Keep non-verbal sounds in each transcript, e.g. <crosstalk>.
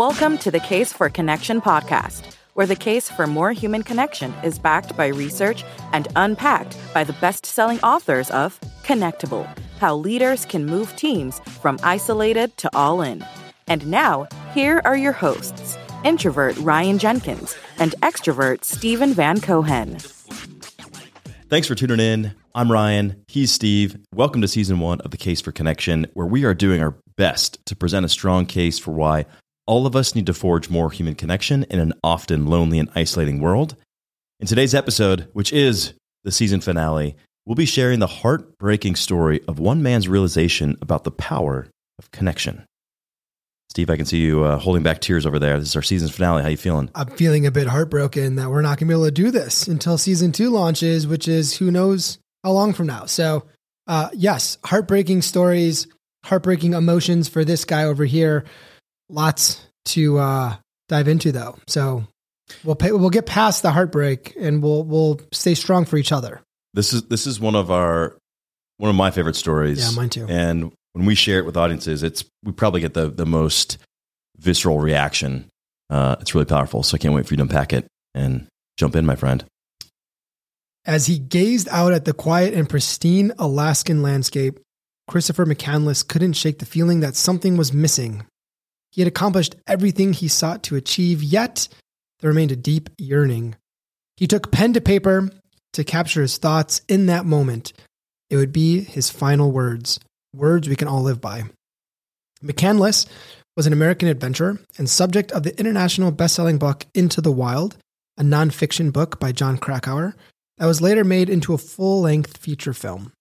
Welcome to the Case for Connection podcast, where the case for more human connection is backed by research and unpacked by the best selling authors of Connectable How Leaders Can Move Teams from Isolated to All In. And now, here are your hosts introvert Ryan Jenkins and extrovert Steven Van Cohen. Thanks for tuning in. I'm Ryan. He's Steve. Welcome to season one of The Case for Connection, where we are doing our best to present a strong case for why all of us need to forge more human connection in an often lonely and isolating world. In today's episode, which is the season finale, we'll be sharing the heartbreaking story of one man's realization about the power of connection. Steve, I can see you uh, holding back tears over there. This is our season finale. How you feeling? I'm feeling a bit heartbroken that we're not going to be able to do this until season two launches, which is who knows how long from now. So, uh, yes, heartbreaking stories, heartbreaking emotions for this guy over here lots to uh, dive into though. So we'll pay, we'll get past the heartbreak and we'll we'll stay strong for each other. This is this is one of our one of my favorite stories. Yeah, mine too. And when we share it with audiences, it's we probably get the the most visceral reaction. Uh, it's really powerful. So I can't wait for you to unpack it and jump in, my friend. As he gazed out at the quiet and pristine Alaskan landscape, Christopher McCandless couldn't shake the feeling that something was missing he had accomplished everything he sought to achieve, yet there remained a deep yearning. He took pen to paper to capture his thoughts in that moment. It would be his final words, words we can all live by. McCandless was an American adventurer and subject of the international best-selling book Into the Wild, a nonfiction book by Jon Krakauer that was later made into a full-length feature film.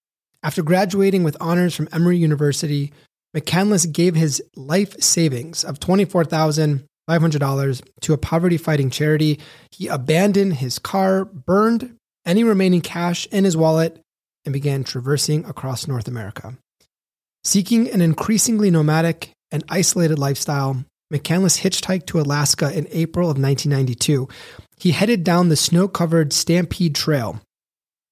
After graduating with honors from Emory University, McCandless gave his life savings of $24,500 to a poverty fighting charity. He abandoned his car, burned any remaining cash in his wallet, and began traversing across North America. Seeking an increasingly nomadic and isolated lifestyle, McCandless hitchhiked to Alaska in April of 1992. He headed down the snow covered Stampede Trail,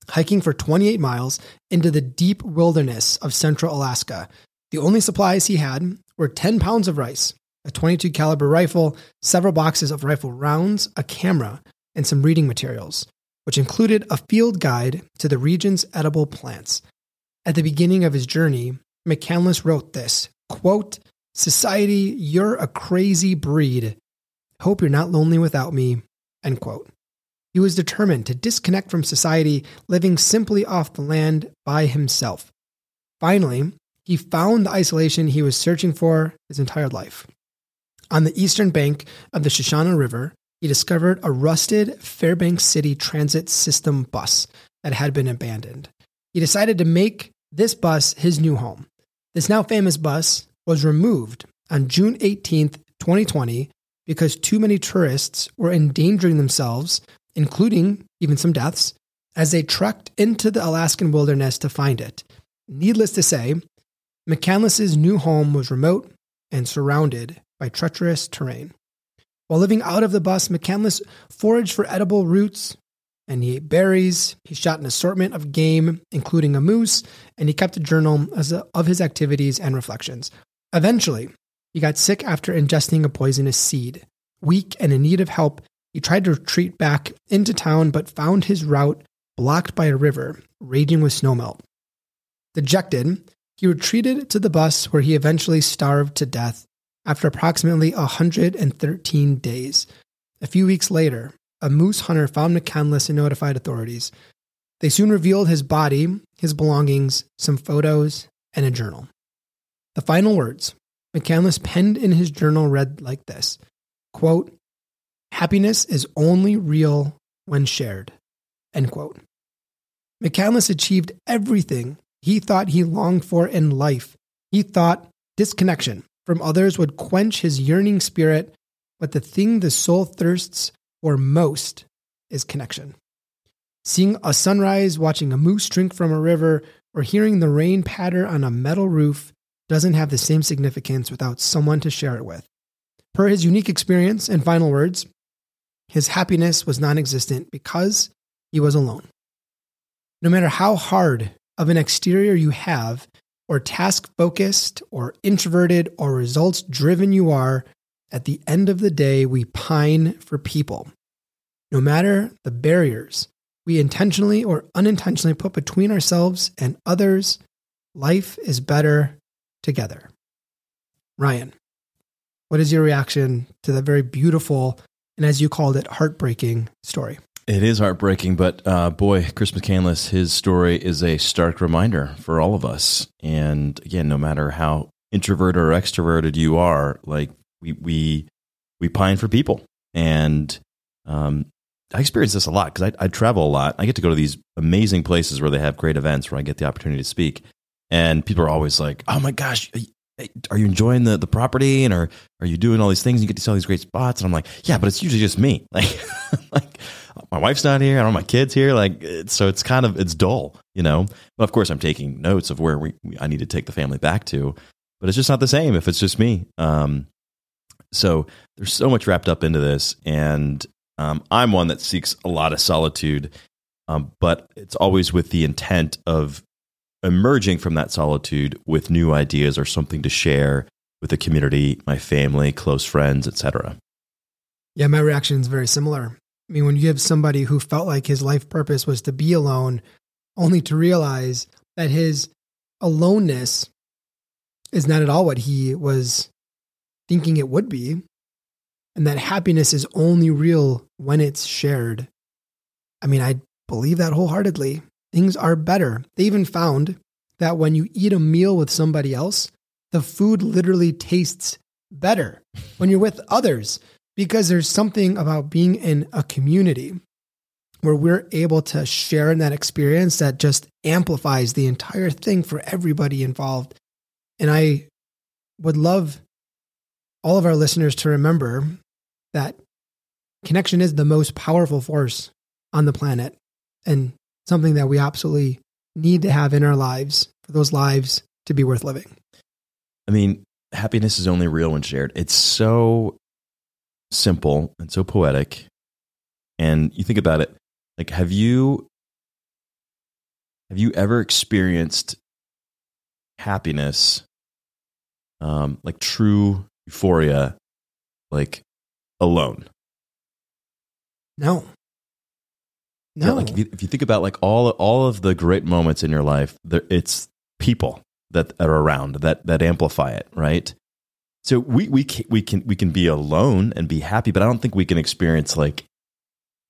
hiking for 28 miles into the deep wilderness of central Alaska, the only supplies he had were 10 pounds of rice, a 22 caliber rifle, several boxes of rifle rounds, a camera, and some reading materials, which included a field guide to the region's edible plants. At the beginning of his journey, McCandless wrote this quote, Society, you're a crazy breed. Hope you're not lonely without me. End quote. He was determined to disconnect from society, living simply off the land by himself. Finally, he found the isolation he was searching for his entire life. On the eastern bank of the Sushana River, he discovered a rusted Fairbanks City Transit System bus that had been abandoned. He decided to make this bus his new home. This now famous bus was removed on June 18th, 2020, because too many tourists were endangering themselves, including even some deaths, as they trekked into the Alaskan wilderness to find it. Needless to say, McCandless's new home was remote and surrounded by treacherous terrain. While living out of the bus, McCandless foraged for edible roots and he ate berries. He shot an assortment of game, including a moose, and he kept a journal of his activities and reflections. Eventually, he got sick after ingesting a poisonous seed. Weak and in need of help, he tried to retreat back into town but found his route blocked by a river raging with snowmelt. Dejected, he retreated to the bus where he eventually starved to death after approximately 113 days. A few weeks later, a moose hunter found McCandless and notified authorities. They soon revealed his body, his belongings, some photos, and a journal. The final words McCandless penned in his journal read like this quote, Happiness is only real when shared. End quote. McCandless achieved everything he thought he longed for in life. He thought disconnection from others would quench his yearning spirit, but the thing the soul thirsts for most is connection. Seeing a sunrise, watching a moose drink from a river, or hearing the rain patter on a metal roof doesn't have the same significance without someone to share it with. Per his unique experience and final words, his happiness was non existent because he was alone. No matter how hard of an exterior you have, or task focused, or introverted, or results driven you are, at the end of the day, we pine for people. No matter the barriers we intentionally or unintentionally put between ourselves and others, life is better together. Ryan, what is your reaction to that very beautiful and, as you called it, heartbreaking story? It is heartbreaking, but uh, boy, Chris McCandless, his story is a stark reminder for all of us. And again, no matter how introverted or extroverted you are, like we we we pine for people, and um, I experience this a lot because I, I travel a lot. I get to go to these amazing places where they have great events where I get the opportunity to speak, and people are always like, "Oh my gosh, are you enjoying the, the property and are are you doing all these things? You get to see all these great spots." And I'm like, "Yeah, but it's usually just me. <laughs> Like, like my wife's not here. I don't have my kids here. Like, so it's kind of it's dull, you know. But of course, I'm taking notes of where we I need to take the family back to, but it's just not the same if it's just me. Um, so there's so much wrapped up into this, and um, I'm one that seeks a lot of solitude, um, but it's always with the intent of emerging from that solitude with new ideas or something to share with the community, my family, close friends, etc. Yeah, my reaction is very similar. I mean, when you have somebody who felt like his life purpose was to be alone, only to realize that his aloneness is not at all what he was thinking it would be, and that happiness is only real when it's shared. I mean, I believe that wholeheartedly. Things are better. They even found that when you eat a meal with somebody else, the food literally tastes better when you're with others because there's something about being in a community where we're able to share in that experience that just amplifies the entire thing for everybody involved. And I would love all of our listeners to remember that connection is the most powerful force on the planet and something that we absolutely need to have in our lives for those lives to be worth living. I mean, happiness is only real when shared. It's so simple and so poetic. And you think about it, like have you have you ever experienced happiness um like true euphoria like alone? No. No. Yeah, like if you, if you think about like all all of the great moments in your life, there, it's people that are around that that amplify it, right? So we we can, we can we can be alone and be happy, but I don't think we can experience like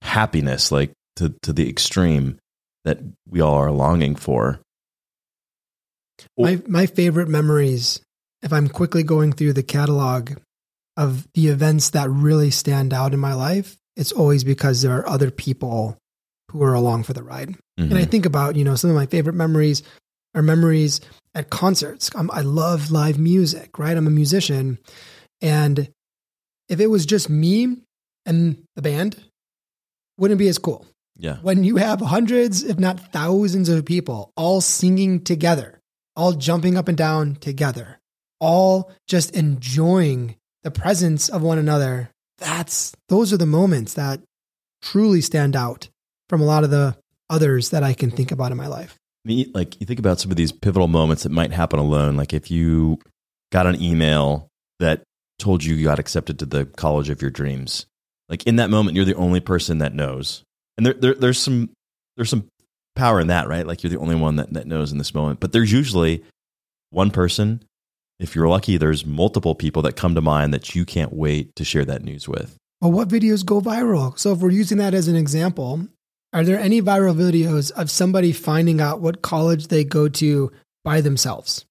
happiness like to to the extreme that we all are longing for. My my favorite memories, if I'm quickly going through the catalog of the events that really stand out in my life, it's always because there are other people who are along for the ride. Mm-hmm. And I mm-hmm. think about, you know, some of my favorite memories are memories at concerts. I'm, I love live music, right? I'm a musician. And if it was just me and the band, wouldn't be as cool. Yeah. When you have hundreds, if not thousands of people all singing together, all jumping up and down together, all just enjoying the presence of one another, that's those are the moments that truly stand out from a lot of the others that I can think about in my life. Me, like you think about some of these pivotal moments that might happen alone. Like if you got an email that told you you got accepted to the college of your dreams, like in that moment, you're the only person that knows. And there, there there's some there's some power in that, right? Like you're the only one that, that knows in this moment. But there's usually one person. If you're lucky, there's multiple people that come to mind that you can't wait to share that news with. Well, what videos go viral? So if we're using that as an example, are there any viral videos of somebody finding out what college they go to by themselves?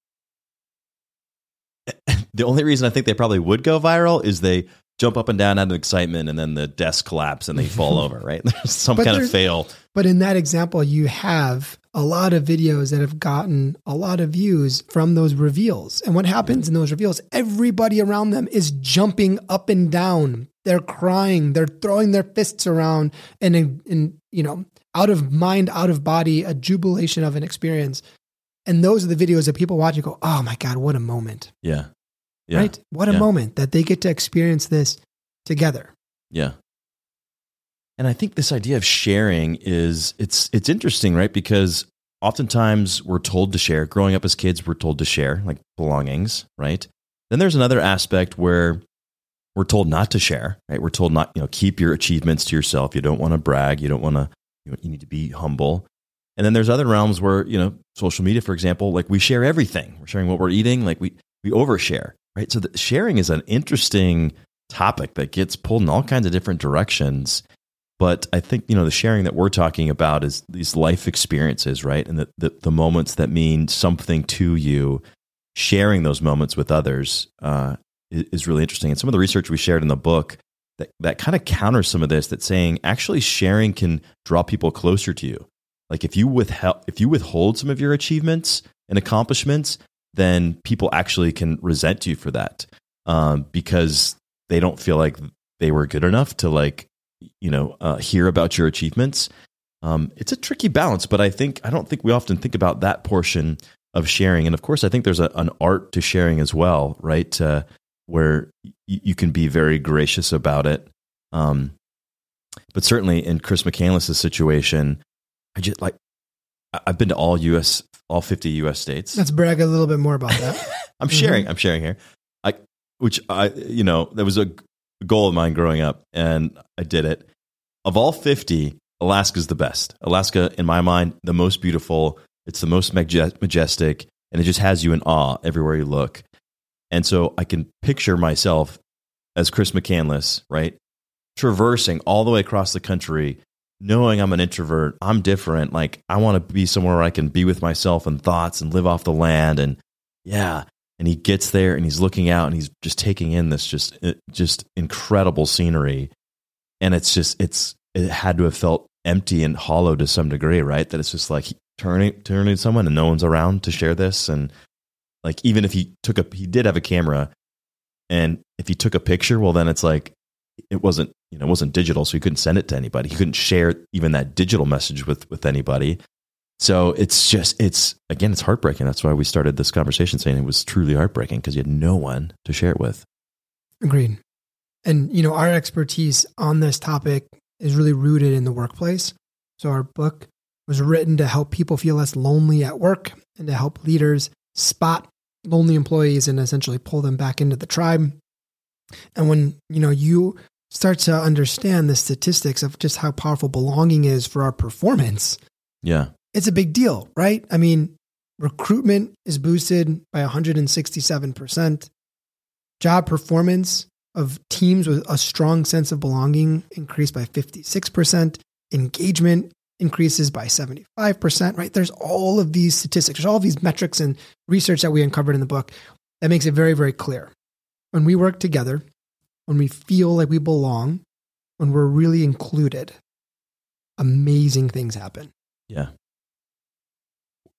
<laughs> The only reason I think they probably would go viral is they jump up and down out of excitement and then the desk collapse and they fall <laughs> over, right? There's some but kind of fail. But in that example, you have a lot of videos that have gotten a lot of views from those reveals. And what happens in those reveals, everybody around them is jumping up and down. They're crying, they're throwing their fists around and in, in you know, out of mind, out of body, a jubilation of an experience. And those are the videos that people watch and go, "Oh my god, what a moment." Yeah. Yeah. Right? What a yeah. moment that they get to experience this together. Yeah. And I think this idea of sharing is it's it's interesting, right? Because oftentimes we're told to share. Growing up as kids, we're told to share, like belongings, right? Then there's another aspect where we're told not to share, right? We're told not, you know, keep your achievements to yourself. You don't want to brag. You don't want to, you, you need to be humble. And then there's other realms where, you know, social media, for example, like we share everything. We're sharing what we're eating. Like we, we overshare, right? So the, sharing is an interesting topic that gets pulled in all kinds of different directions. But I think, you know, the sharing that we're talking about is these life experiences, right? And the, the, the moments that mean something to you, sharing those moments with others uh, is really interesting. And some of the research we shared in the book that, that kind of counters some of this, that saying actually sharing can draw people closer to you. Like if you withheld, if you withhold some of your achievements and accomplishments, then people actually can resent you for that um, because they don't feel like they were good enough to like you know uh, hear about your achievements. Um, it's a tricky balance, but I think I don't think we often think about that portion of sharing. And of course, I think there's a, an art to sharing as well, right? Uh, where y- you can be very gracious about it. Um, but certainly in Chris McCandless's situation, I just like I've been to all U.S. all 50 U.S. states. Let's brag a little bit more about that. <laughs> I'm sharing. Mm-hmm. I'm sharing here. I, which I, you know, that was a goal of mine growing up, and I did it. Of all 50, Alaska's the best. Alaska, in my mind, the most beautiful. It's the most majestic, and it just has you in awe everywhere you look. And so I can picture myself as Chris McCandless, right? Traversing all the way across the country, knowing I'm an introvert, I'm different. Like, I want to be somewhere where I can be with myself and thoughts and live off the land. And yeah. And he gets there and he's looking out and he's just taking in this just, uh, just incredible scenery. And it's just, it's, it had to have felt empty and hollow to some degree, right? That it's just like turning, turning to someone and no one's around to share this. And like, even if he took a, he did have a camera and if he took a picture, well, then it's like, it wasn't you know it wasn't digital so he couldn't send it to anybody. He couldn't share even that digital message with with anybody. So it's just it's again it's heartbreaking. That's why we started this conversation saying it was truly heartbreaking because you had no one to share it with. Agreed. And you know our expertise on this topic is really rooted in the workplace. So our book was written to help people feel less lonely at work and to help leaders spot lonely employees and essentially pull them back into the tribe and when, you know, you start to understand the statistics of just how powerful belonging is for our performance. Yeah. It's a big deal, right? I mean, recruitment is boosted by 167%. Job performance of teams with a strong sense of belonging increased by 56%. Engagement increases by 75%, right? There's all of these statistics, there's all of these metrics and research that we uncovered in the book that makes it very, very clear when we work together, when we feel like we belong, when we're really included, amazing things happen. Yeah.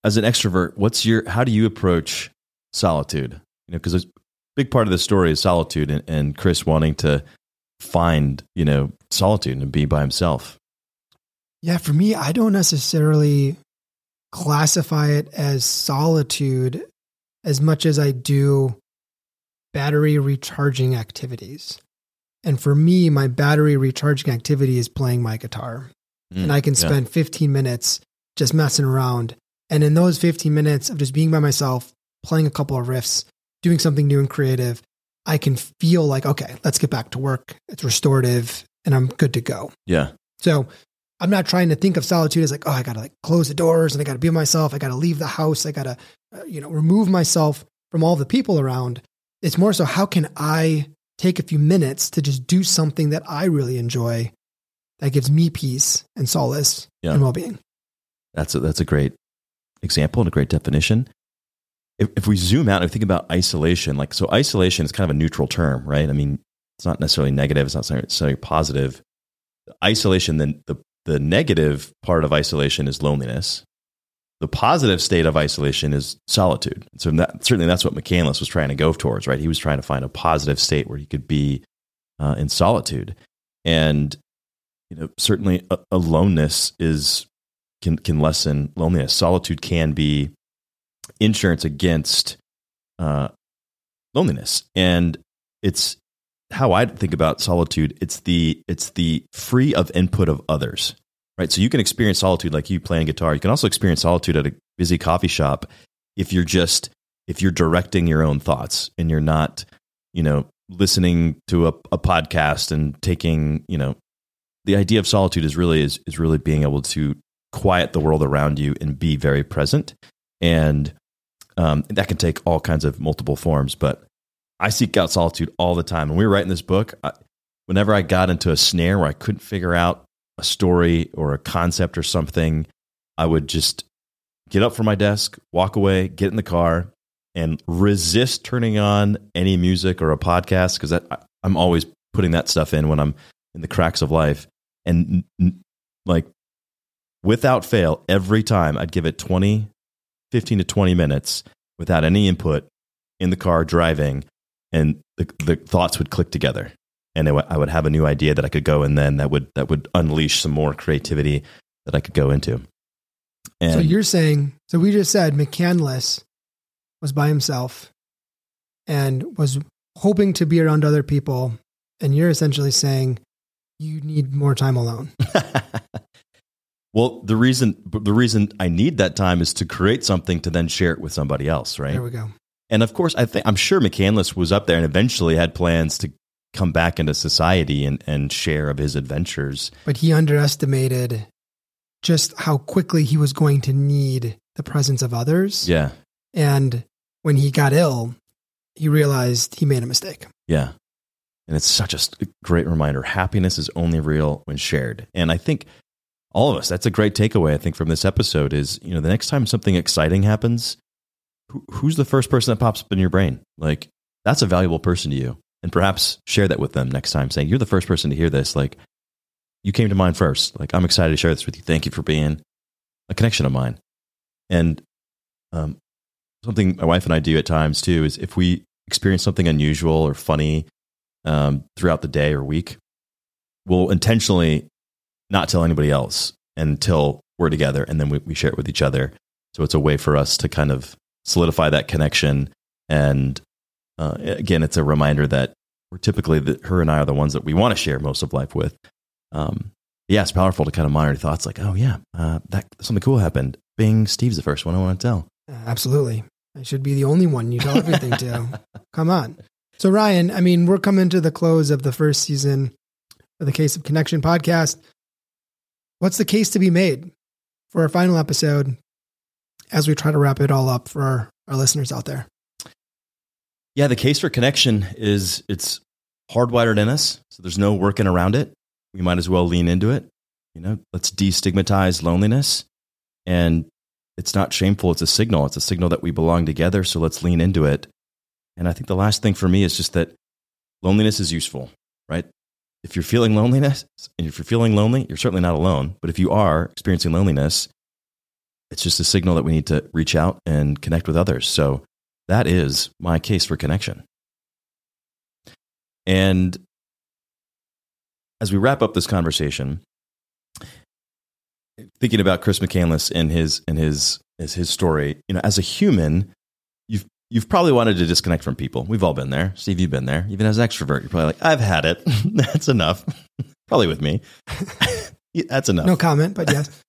As an extrovert, what's your how do you approach solitude? You know, because a big part of the story is solitude and, and Chris wanting to find, you know, solitude and be by himself. Yeah, for me, I don't necessarily classify it as solitude as much as I do battery recharging activities. And for me, my battery recharging activity is playing my guitar. Mm, and I can spend yeah. 15 minutes just messing around. And in those 15 minutes of just being by myself, playing a couple of riffs, doing something new and creative, I can feel like, okay, let's get back to work. It's restorative and I'm good to go. Yeah. So I'm not trying to think of solitude as like, oh, I got to like close the doors and I got to be myself. I got to leave the house. I got to, uh, you know, remove myself from all the people around. It's more so how can I take a few minutes to just do something that I really enjoy that gives me peace and solace yeah. and well being. That's a, that's a great example and a great definition. If, if we zoom out and think about isolation, like, so isolation is kind of a neutral term, right? I mean, it's not necessarily negative, it's not necessarily positive. Isolation, then the, the negative part of isolation is loneliness, the positive state of isolation is solitude. So that, certainly that's what McCandless was trying to go towards, right? He was trying to find a positive state where he could be uh, in solitude, and you know certainly aloneness is can can lessen loneliness. Solitude can be insurance against uh, loneliness, and it's how I think about solitude. It's the it's the free of input of others right? So you can experience solitude like you playing guitar. You can also experience solitude at a busy coffee shop if you're just if you're directing your own thoughts and you're not, you know, listening to a, a podcast and taking, you know, the idea of solitude is really is is really being able to quiet the world around you and be very present. And um, that can take all kinds of multiple forms. But I seek out solitude all the time. When we were writing this book, I, whenever I got into a snare where I couldn't figure out a story or a concept or something, I would just get up from my desk, walk away, get in the car, and resist turning on any music or a podcast because I'm always putting that stuff in when I'm in the cracks of life. And like without fail, every time I'd give it 20, 15 to 20 minutes without any input in the car driving, and the, the thoughts would click together. And I would have a new idea that I could go, and then that would that would unleash some more creativity that I could go into. And so you're saying, so we just said McCandless was by himself and was hoping to be around other people, and you're essentially saying you need more time alone. <laughs> Well, the reason the reason I need that time is to create something to then share it with somebody else, right? There we go. And of course, I think I'm sure McCandless was up there and eventually had plans to come back into society and, and share of his adventures. But he underestimated just how quickly he was going to need the presence of others. Yeah. And when he got ill, he realized he made a mistake. Yeah. And it's such a great reminder. Happiness is only real when shared. And I think all of us. That's a great takeaway, I think, from this episode is, you know, the next time something exciting happens, who, who's the first person that pops up in your brain? Like, that's a valuable person to you. And perhaps share that with them next time, saying, you're the first person to hear this. Like, you came to mind first. Like, I'm excited to share this with you. Thank you for being a connection of mine. And um, something my wife and I do at times too is if we experience something unusual or funny um, throughout the day or week, we'll intentionally not tell anybody else until we're together and then we, we share it with each other. So it's a way for us to kind of solidify that connection. And uh, again, it's a reminder that we're typically the, her and I are the ones that we want to share most of life with. Um, yeah, it's powerful to kind of monitor thoughts like, oh yeah, uh, that something cool happened. Bing, Steve's the first one I want to tell. Absolutely, I should be the only one you tell everything to. <laughs> Come on. So Ryan, I mean, we're coming to the close of the first season of the Case of Connection podcast what's the case to be made for our final episode as we try to wrap it all up for our, listeners out there? Yeah, the case for connection is it's hardwired in us, so there's no working around it. We might as well lean into it. You know, let's destigmatize loneliness. And it's not shameful, it's a signal. It's a signal that we belong together, so let's lean into it. And I think the last thing for me is just that loneliness is useful, right? if you're feeling loneliness and if you're feeling lonely, you're certainly not alone. But if you are experiencing loneliness, it's just a signal that we need to reach out and connect with others. So that is my case for connection. And as we wrap up this conversation, thinking about Chris McCandless and his and his his his story, you know, as a human, you've probably wanted to disconnect from people. We've all been there. Steve, you've been there. Even as an extrovert, you're probably like, I've had it. <laughs> That's enough. <laughs> probably with me. <laughs> That's enough. No comment, but yes.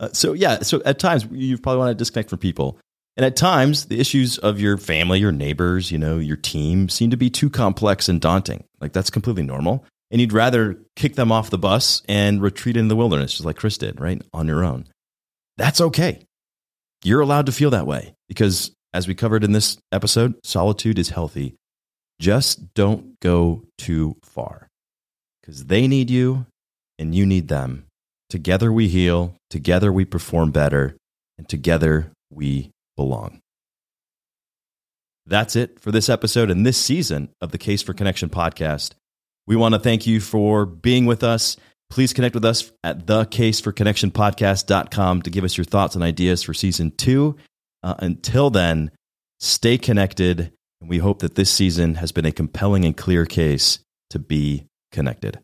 Uh, so, yeah. So at times, you've probably want to disconnect from people. And at times, the issues of your family, your neighbors, you know, your team seem to be too complex and daunting. Like that's completely normal. And you'd rather kick them off the bus and retreat in the wilderness, just like Chris did, right? On your own. That's okay. You're allowed to feel that way because as we covered in this episode, solitude is healthy. Just don't go too far because they need you and you need them. Together we heal, together we perform better, and together we belong. That's it for this episode and this season of the Case for Connection podcast. We want to thank you for being with us. Please connect with us at thecaseforconnectionpodcast.com to give us your thoughts and ideas for season two uh, until then, stay connected. And we hope that this season has been a compelling and clear case to be connected.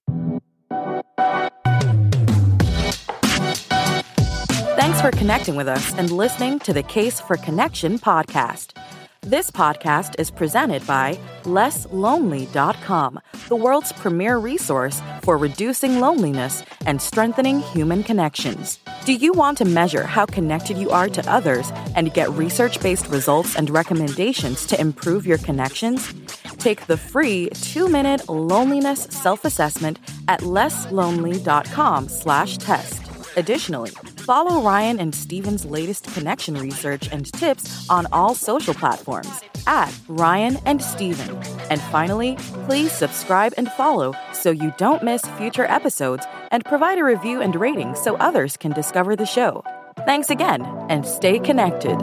For connecting with us and listening to the Case for Connection podcast. This podcast is presented by LessLonely.com, the world's premier resource for reducing loneliness and strengthening human connections. Do you want to measure how connected you are to others and get research based results and recommendations to improve your connections? Take the free two-minute loneliness self-assessment at lesslonely.com slash test. Additionally, follow Ryan and Steven's latest connection research and tips on all social platforms at Ryan and Steven. And finally, please subscribe and follow so you don't miss future episodes and provide a review and rating so others can discover the show. Thanks again and stay connected.